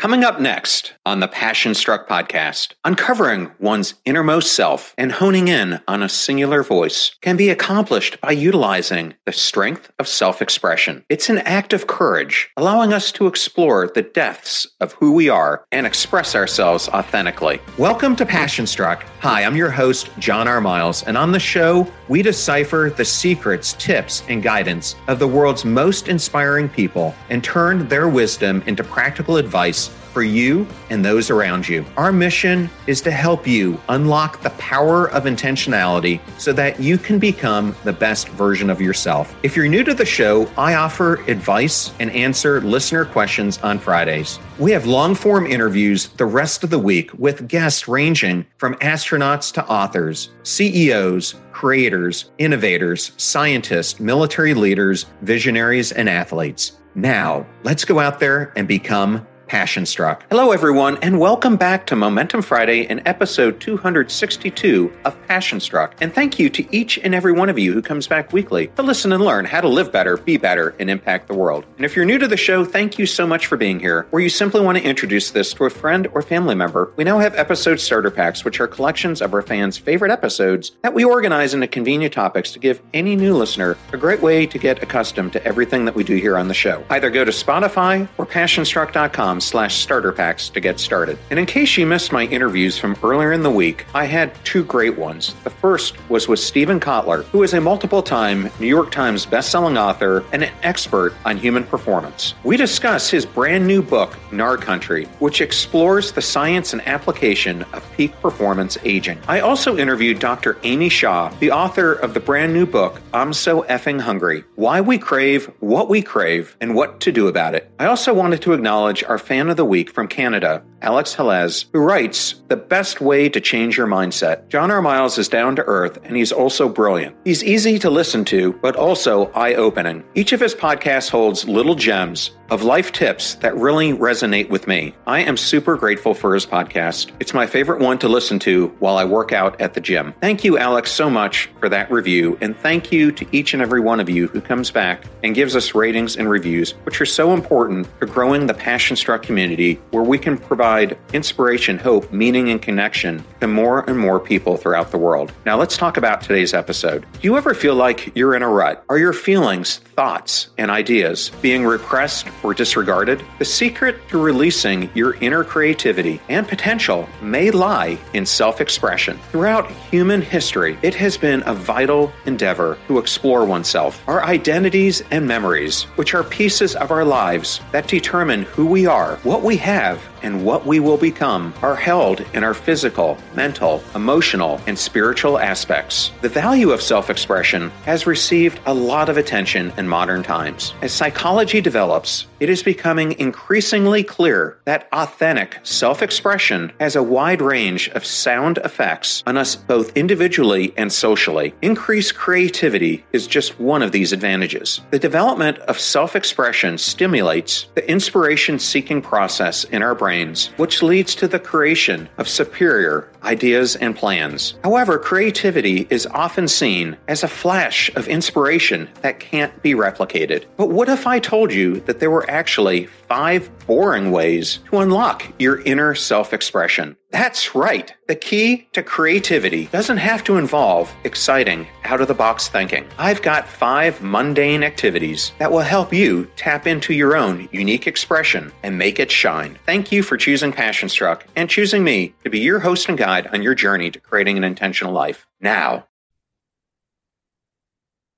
Coming up next on the Passion Struck podcast, uncovering one's innermost self and honing in on a singular voice can be accomplished by utilizing the strength of self expression. It's an act of courage, allowing us to explore the depths of who we are and express ourselves authentically. Welcome to Passion Struck. Hi, I'm your host, John R. Miles, and on the show, we decipher the secrets, tips, and guidance of the world's most inspiring people and turn their wisdom into practical advice for you and those around you. Our mission is to help you unlock the power of intentionality so that you can become the best version of yourself. If you're new to the show, I offer advice and answer listener questions on Fridays. We have long form interviews the rest of the week with guests ranging from astronauts to authors, CEOs, creators, innovators, scientists, military leaders, visionaries, and athletes. Now, let's go out there and become Passion Struck. Hello, everyone, and welcome back to Momentum Friday in episode 262 of Passion Struck. And thank you to each and every one of you who comes back weekly to listen and learn how to live better, be better, and impact the world. And if you're new to the show, thank you so much for being here. Or you simply want to introduce this to a friend or family member, we now have episode starter packs, which are collections of our fans' favorite episodes that we organize into convenient topics to give any new listener a great way to get accustomed to everything that we do here on the show. Either go to Spotify or passionstruck.com slash starter packs to get started. And in case you missed my interviews from earlier in the week, I had two great ones. The first was with Steven Kotler, who is a multiple time New York Times bestselling author and an expert on human performance. We discuss his brand new book, Gnar Country, which explores the science and application of peak performance aging. I also interviewed Dr. Amy Shah, the author of the brand new book, I'm So Effing Hungry Why We Crave, What We Crave, and What to Do About It. I also wanted to acknowledge our fan of the week from Canada, Alex Helez, who writes The best way to change your mindset. John R. Miles is down to earth and he's also brilliant. He's easy to listen to, but also eye opening. Each of his podcasts holds little gems of life tips that really resonate with me. I am super grateful for his podcast. It's my favorite one to listen to while I work out at the gym. Thank you, Alex, so much for that review, and thank you to each and every one of you who comes back and gives us ratings and reviews, which are so important for growing the Passion Struck community where we can provide inspiration, hope, meaning, and connection to more and more people throughout the world. Now, let's talk about today's episode. Do you ever feel like you're in a rut? Are your feelings, thoughts, and ideas being repressed or disregarded? The secret to releasing your inner creativity and potential may lie in self expression. Throughout human history, it has been a vital endeavor to explore oneself, our identities and memories, which are pieces of our lives that determine who we are, what we have, and what we will become are held in our physical, mental, emotional, and spiritual aspects. The value of self expression has received a lot of attention in modern times. As psychology develops, it is becoming increasingly clear that authentic self expression has a wide range of sound effects on us both individually and socially. Increased creativity is just one of these advantages. The development of self expression stimulates the inspiration seeking process in our brains, which leads to the creation of superior ideas and plans. However, creativity is often seen as a flash of inspiration that can't be replicated. But what if I told you that there were actually five boring ways to unlock your inner self expression? That's right. The key to creativity doesn't have to involve exciting, out of the box thinking. I've got five mundane activities that will help you tap into your own unique expression and make it shine. Thank you for choosing Passion Struck and choosing me to be your host and guide on your journey to creating an intentional life. Now,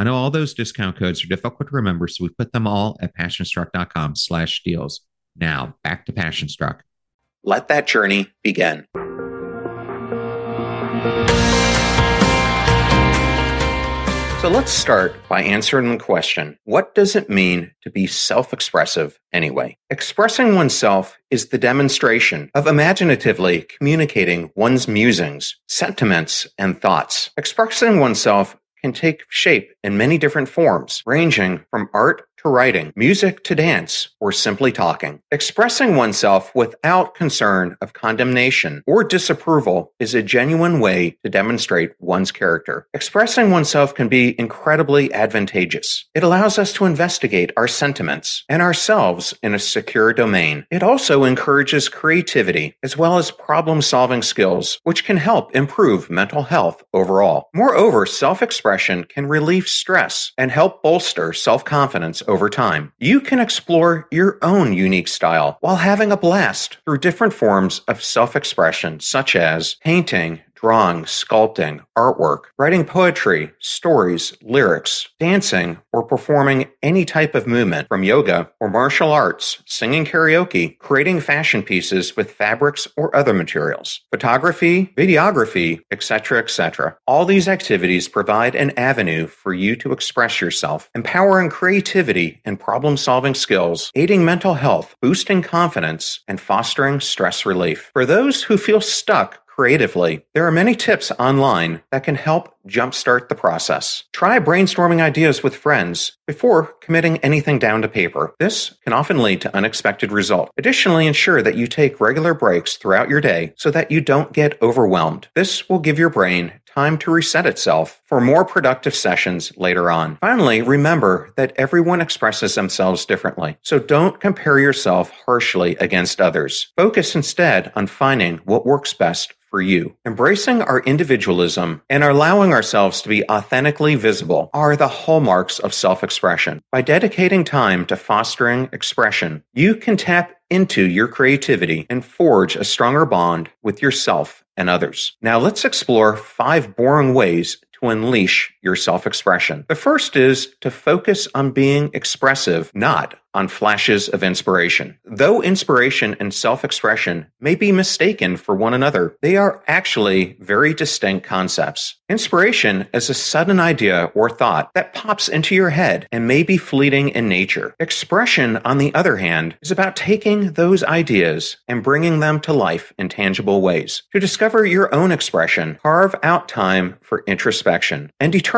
I know all those discount codes are difficult to remember, so we put them all at passionstruck.com slash deals. Now, back to Passionstruck. Let that journey begin. So let's start by answering the question what does it mean to be self expressive anyway? Expressing oneself is the demonstration of imaginatively communicating one's musings, sentiments, and thoughts. Expressing oneself can take shape in many different forms, ranging from art to writing, music to dance, or simply talking. Expressing oneself without concern of condemnation or disapproval is a genuine way to demonstrate one's character. Expressing oneself can be incredibly advantageous. It allows us to investigate our sentiments and ourselves in a secure domain. It also encourages creativity as well as problem solving skills, which can help improve mental health overall. Moreover, self expression can relieve stress and help bolster self confidence over time. You can explore your own unique style while having a blast through different forms of self expression, such as painting, drawing, sculpting, artwork, writing poetry, stories, lyrics, dancing, or performing any type of movement from yoga or martial arts, singing karaoke, creating fashion pieces with fabrics or other materials, photography, videography, etc., etc. All these activities provide an avenue for you to express yourself, empowering creativity and problem solving skills, aiding mental health, boosting confidence, and fostering stress relief. For those who feel stuck creatively, there are many tips online that can help jumpstart the process. Try brainstorming ideas with friends before committing anything down to paper. This can often lead to unexpected results. Additionally, ensure that you take regular breaks throughout your day so that you don't get overwhelmed. This will give your brain time to reset itself for more productive sessions later on. Finally, remember that everyone expresses themselves differently, so don't compare yourself harshly against others. Focus instead on finding what works best for you. Embracing our individualism and allowing ourselves to be authentically visible are the hallmarks of self expression. By dedicating time to fostering expression, you can tap into your creativity and forge a stronger bond with yourself and others. Now let's explore five boring ways to unleash your self expression. The first is to focus on being expressive, not on flashes of inspiration. Though inspiration and self expression may be mistaken for one another, they are actually very distinct concepts. Inspiration is a sudden idea or thought that pops into your head and may be fleeting in nature. Expression, on the other hand, is about taking those ideas and bringing them to life in tangible ways. To discover your own expression, carve out time for introspection and determine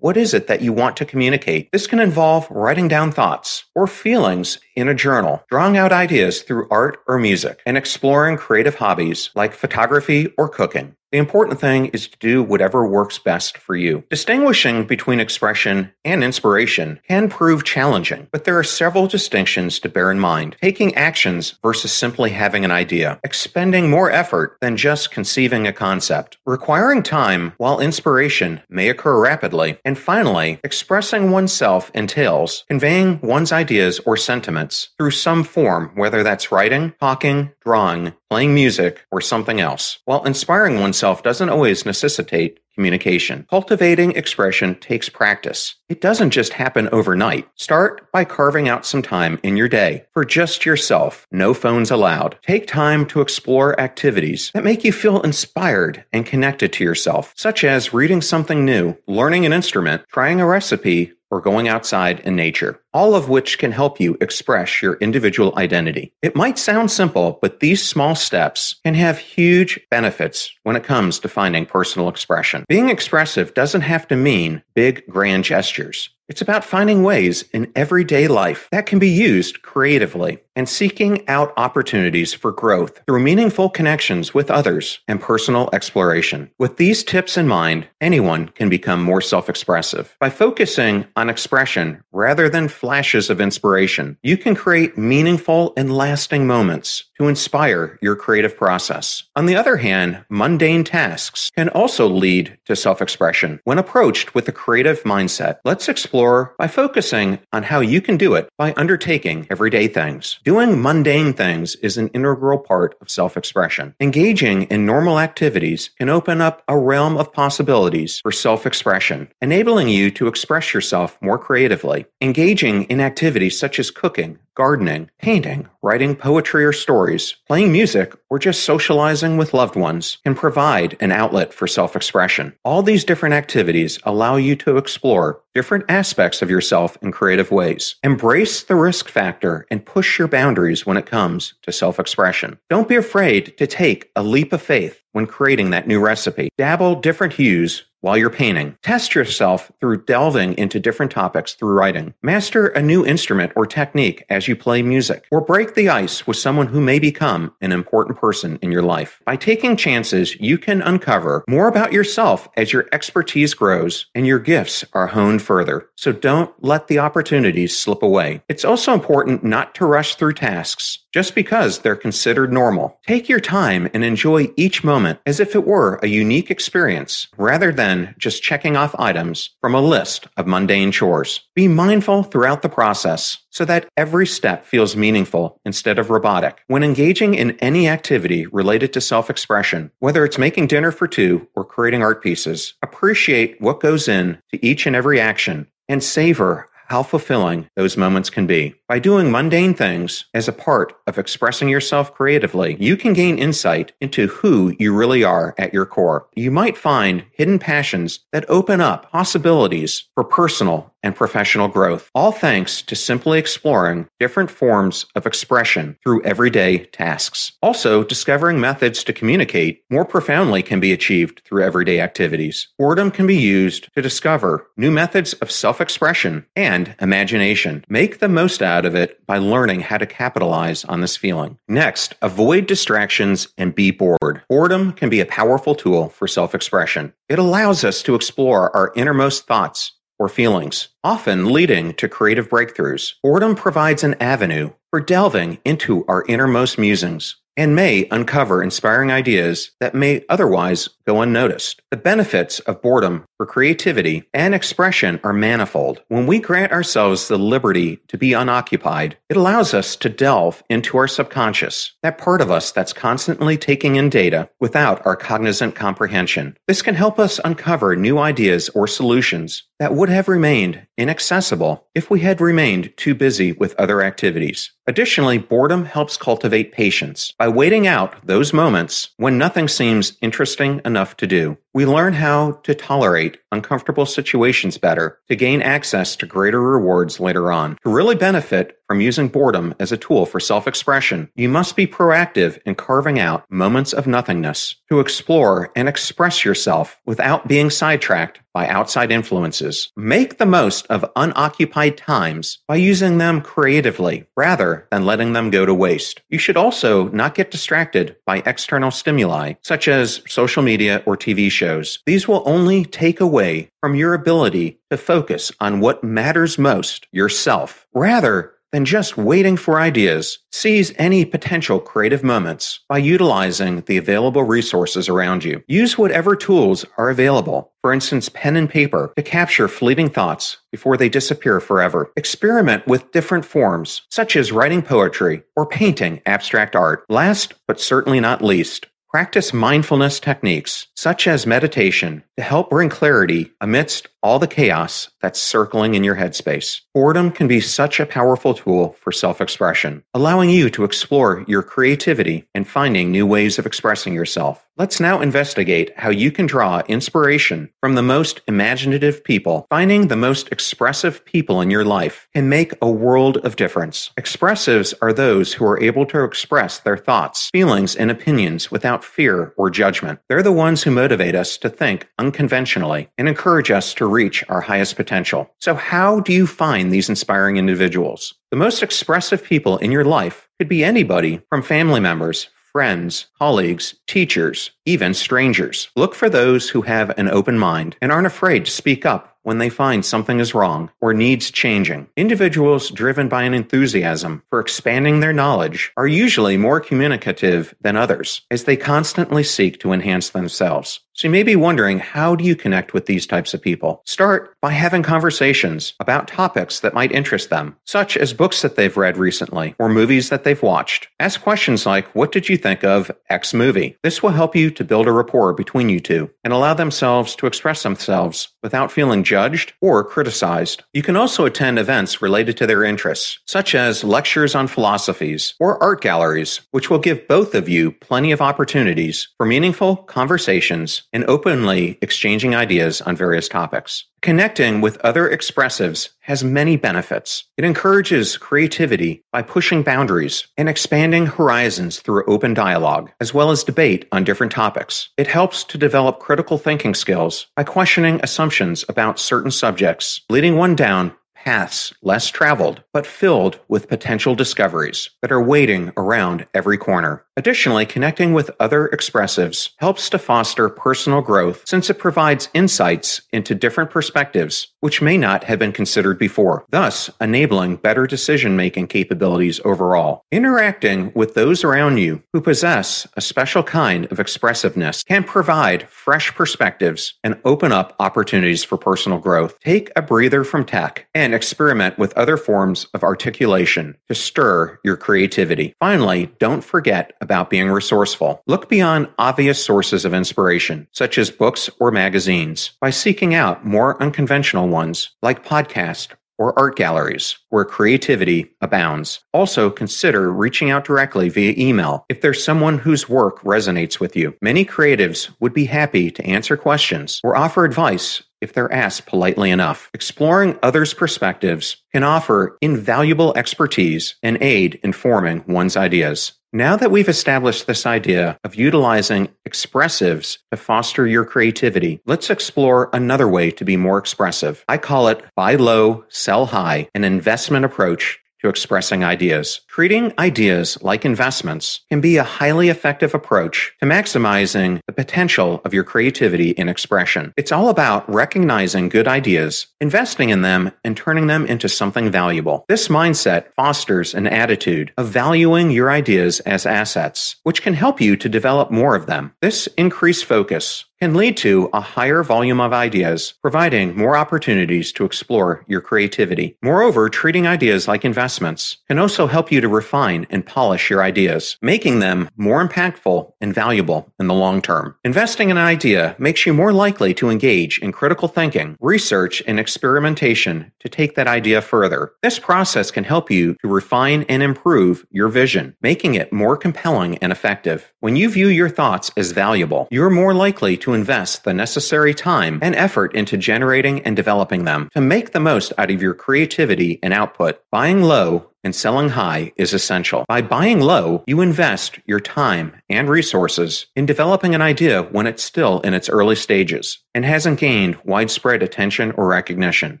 what is it that you want to communicate. This can involve writing down thoughts or feelings in a journal, drawing out ideas through art or music, and exploring creative hobbies like photography or cooking. The important thing is to do whatever works best for you. Distinguishing between expression and inspiration can prove challenging, but there are several distinctions to bear in mind. Taking actions versus simply having an idea, expending more effort than just conceiving a concept, requiring time while inspiration may occur rapidly, and finally, expressing oneself entails conveying one's ideas or sentiments through some form, whether that's writing, talking, drawing, playing music, or something else. While inspiring oneself doesn't always necessitate communication, cultivating expression takes practice. It doesn't just happen overnight. Start by carving out some time in your day for just yourself. No phones allowed. Take time to explore activities that make you feel inspired and connected to yourself, such as reading something new, learning an instrument, trying a recipe, or going outside in nature, all of which can help you express your individual identity. It might sound simple, but these small steps can have huge benefits when it comes to finding personal expression. Being expressive doesn't have to mean big, grand gestures. It's about finding ways in everyday life that can be used creatively and seeking out opportunities for growth through meaningful connections with others and personal exploration. With these tips in mind, anyone can become more self expressive. By focusing on expression rather than flashes of inspiration, you can create meaningful and lasting moments to inspire your creative process. On the other hand, mundane tasks can also lead to self expression. When approached with a creative mindset, let's explore by focusing on how you can do it by undertaking everyday things. Doing mundane things is an integral part of self expression. Engaging in normal activities can open up a realm of possibilities for self expression, enabling you to express yourself more creatively. Engaging in activities such as cooking, gardening, painting, writing poetry or stories, playing music, or just socializing with loved ones can provide an outlet for self expression. All these different activities allow you to explore different aspects of yourself in creative ways. Embrace the risk factor and push your boundaries when it comes to self expression. Don't be afraid to take a leap of faith when creating that new recipe. Dabble different hues while you're painting. Test yourself through delving into different topics through writing. Master a new instrument or technique as you play music, or break the ice with someone who may become an important person in your life. By taking chances, you can uncover more about yourself as your expertise grows and your gifts are honed further. So don't let the opportunities slip away. It's also important not to rush through tasks just because they're considered normal. Take your time and enjoy each moment as if it were a unique experience rather than just checking off items from a list of mundane chores. Be mindful throughout the process so that every step feels meaningful instead of robotic. When engaging in any activity related to self expression, whether it's making dinner for two or creating art pieces, appreciate what goes in to each and every action and savor how fulfilling those moments can be. By doing mundane things as a part of expressing yourself creatively, you can gain insight into who you really are at your core. You might find hidden passions that open up possibilities for personal and professional growth, all thanks to simply exploring different forms of expression through everyday tasks. Also, discovering methods to communicate more profoundly can be achieved through everyday activities. Boredom can be used to discover new methods of self expression and imagination. Make the most out of it by learning how to capitalize on this feeling. Next, avoid distractions and be bored. Boredom can be a powerful tool for self expression. It allows us to explore our innermost thoughts or feelings, often leading to creative breakthroughs. Boredom provides an avenue for delving into our innermost musings and may uncover inspiring ideas that may otherwise go unnoticed. The benefits of boredom for creativity and expression are manifold. When we grant ourselves the liberty to be unoccupied, it allows us to delve into our subconscious, that part of us that's constantly taking in data without our cognizant comprehension. This can help us uncover new ideas or solutions that would have remained inaccessible if we had remained too busy with other activities. Additionally, boredom helps cultivate patience. By waiting out those moments when nothing seems interesting enough to do, we learn how to tolerate uncomfortable situations better to gain access to greater rewards later on. To really benefit from using boredom as a tool for self expression, you must be proactive in carving out moments of nothingness to explore and express yourself without being sidetracked by outside influences. Make the most of unoccupied times by using them creatively rather than letting them go to waste. You should also not get distracted by external stimuli, such as social media or TV shows. These will only take away from your ability to focus on what matters most yourself. Rather, than just waiting for ideas. Seize any potential creative moments by utilizing the available resources around you. Use whatever tools are available, for instance, pen and paper, to capture fleeting thoughts before they disappear forever. Experiment with different forms, such as writing poetry or painting abstract art. Last, but certainly not least, Practice mindfulness techniques, such as meditation, to help bring clarity amidst all the chaos that's circling in your headspace. Boredom can be such a powerful tool for self expression, allowing you to explore your creativity and finding new ways of expressing yourself. Let's now investigate how you can draw inspiration from the most imaginative people. Finding the most expressive people in your life can make a world of difference. Expressives are those who are able to express their thoughts, feelings, and opinions without fear or judgment. They're the ones who motivate us to think unconventionally and encourage us to reach our highest potential. So, how do you find these inspiring individuals? The most expressive people in your life could be anybody from family members, friends, colleagues, teachers, even strangers. Look for those who have an open mind and aren't afraid to speak up when they find something is wrong or needs changing. Individuals driven by an enthusiasm for expanding their knowledge are usually more communicative than others as they constantly seek to enhance themselves. So you may be wondering, how do you connect with these types of people? Start by having conversations about topics that might interest them, such as books that they've read recently or movies that they've watched. Ask questions like, what did you think of X movie? This will help you to build a rapport between you two and allow themselves to express themselves without feeling judged or criticized. You can also attend events related to their interests, such as lectures on philosophies or art galleries, which will give both of you plenty of opportunities for meaningful conversations and openly exchanging ideas on various topics. Connecting with other expressives has many benefits. It encourages creativity by pushing boundaries and expanding horizons through open dialogue, as well as debate on different topics. It helps to develop critical thinking skills by questioning assumptions about certain subjects, leading one down paths less traveled, but filled with potential discoveries that are waiting around every corner. Additionally, connecting with other expressives helps to foster personal growth since it provides insights into different perspectives which may not have been considered before, thus enabling better decision making capabilities overall. Interacting with those around you who possess a special kind of expressiveness can provide fresh perspectives and open up opportunities for personal growth. Take a breather from tech and experiment with other forms of articulation to stir your creativity. Finally, don't forget about being resourceful. Look beyond obvious sources of inspiration, such as books or magazines, by seeking out more unconventional ones like podcasts or art galleries where creativity abounds. Also consider reaching out directly via email if there's someone whose work resonates with you. Many creatives would be happy to answer questions or offer advice if they're asked politely enough. Exploring others' perspectives can offer invaluable expertise and aid in forming one's ideas. Now that we've established this idea of utilizing expressives to foster your creativity, let's explore another way to be more expressive. I call it buy low, sell high, an investment approach to expressing ideas. Treating ideas like investments can be a highly effective approach to maximizing the potential of your creativity in expression. It's all about recognizing good ideas, investing in them, and turning them into something valuable. This mindset fosters an attitude of valuing your ideas as assets, which can help you to develop more of them. This increased focus can lead to a higher volume of ideas, providing more opportunities to explore your creativity. Moreover, treating ideas like investments can also help you to refine and polish your ideas, making them more impactful and valuable in the long term. Investing in an idea makes you more likely to engage in critical thinking, research, and experimentation to take that idea further. This process can help you to refine and improve your vision, making it more compelling and effective. When you view your thoughts as valuable, you're more likely to to invest the necessary time and effort into generating and developing them to make the most out of your creativity and output. Buying low and selling high is essential. By buying low, you invest your time and resources in developing an idea when it's still in its early stages and hasn't gained widespread attention or recognition.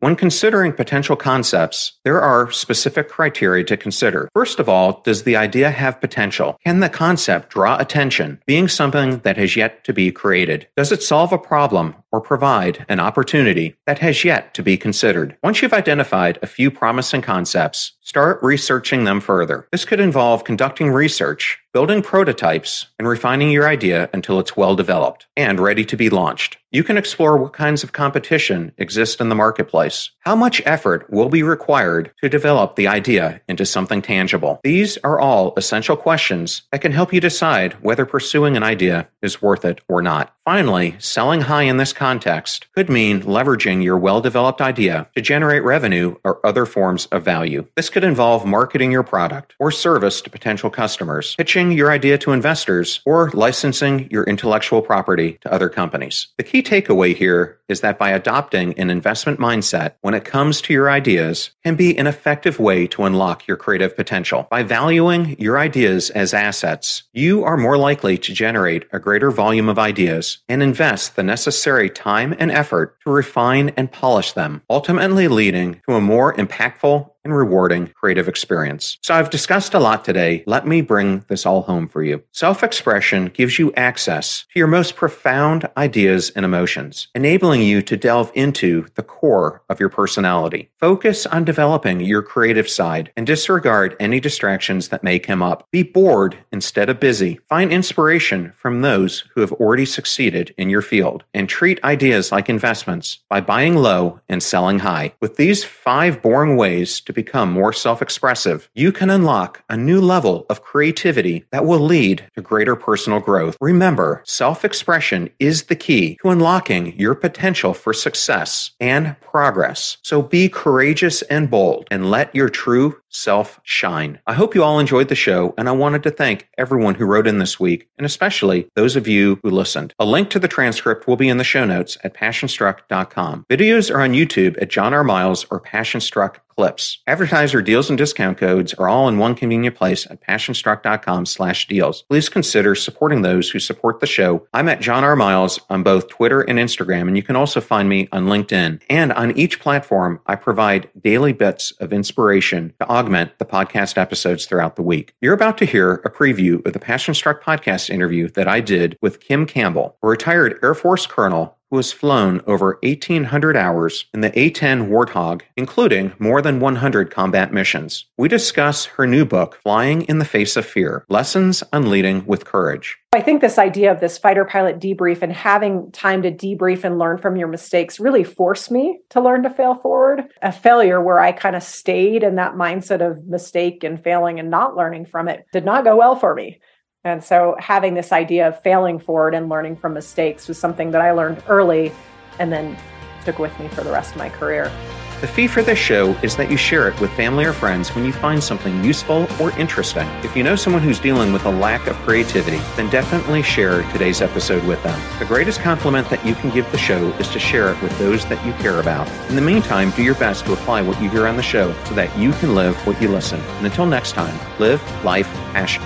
When considering potential concepts, there are specific criteria to consider. First of all, does the idea have potential? Can the concept draw attention, being something that has yet to be created? Does it solve a problem or provide an opportunity that has yet to be considered? Once you've identified a few promising concepts, start researching them further. This could involve conducting research, building prototypes, and refining your idea until it's well developed and ready to be launched. You can explore what kinds of competition exist in the marketplace. How much effort will be required to develop the idea into something tangible? These are all essential questions that can help you decide whether pursuing an idea is worth it or not. Finally, selling high in this context could mean leveraging your well developed idea to generate revenue or other forms of value. This could involve marketing your product or service to potential customers, pitching your idea to investors, or licensing your intellectual property to other companies. The key takeaway here is that by adopting an investment mindset when it comes to your ideas can be an effective way to unlock your creative potential. By valuing your ideas as assets, you are more likely to generate a greater volume of ideas and invest the necessary time and effort to refine and polish them, ultimately leading to a more impactful and rewarding creative experience. So I've discussed a lot today. Let me bring this all home for you. Self expression gives you access to your most profound ideas and emotions, enabling you to delve into the core of your personality. Focus on developing your creative side and disregard any distractions that may come up. Be bored instead of busy. Find inspiration from those who have already succeeded in your field and treat ideas like investments by buying low and selling high. With these five boring ways to become more self expressive, you can unlock a new level of creativity that will lead to greater personal growth. Remember, self expression is the key to unlocking your potential for success and progress. So be courageous and bold and let your true self shine. I hope you all enjoyed the show, and I wanted to thank everyone who wrote in this week, and especially those of you who listened. A link to the transcript will be in the show notes at passionstruck.com. Videos are on YouTube at John R. Miles or Passionstruck clips. Advertiser deals and discount codes are all in one convenient place at passionstruck.com slash deals. Please consider supporting those who support the show. I'm at John R. Miles on both Twitter and Instagram, and you can also find me on LinkedIn. And on each platform, I provide daily bits of inspiration to augment the podcast episodes throughout the week. You're about to hear a preview of the Passion Struck podcast interview that I did with Kim Campbell, a retired Air Force colonel who has flown over 1,800 hours in the A 10 Warthog, including more than 100 combat missions. We discuss her new book, Flying in the Face of Fear Lessons on Leading with Courage. I think this idea of this fighter pilot debrief and having time to debrief and learn from your mistakes really forced me to learn to fail forward. A failure where I kind of stayed in that mindset of mistake and failing and not learning from it did not go well for me. And so having this idea of failing forward and learning from mistakes was something that I learned early and then took with me for the rest of my career. The fee for this show is that you share it with family or friends when you find something useful or interesting. If you know someone who's dealing with a lack of creativity, then definitely share today's episode with them. The greatest compliment that you can give the show is to share it with those that you care about. In the meantime, do your best to apply what you hear on the show so that you can live what you listen. And until next time, live life passion.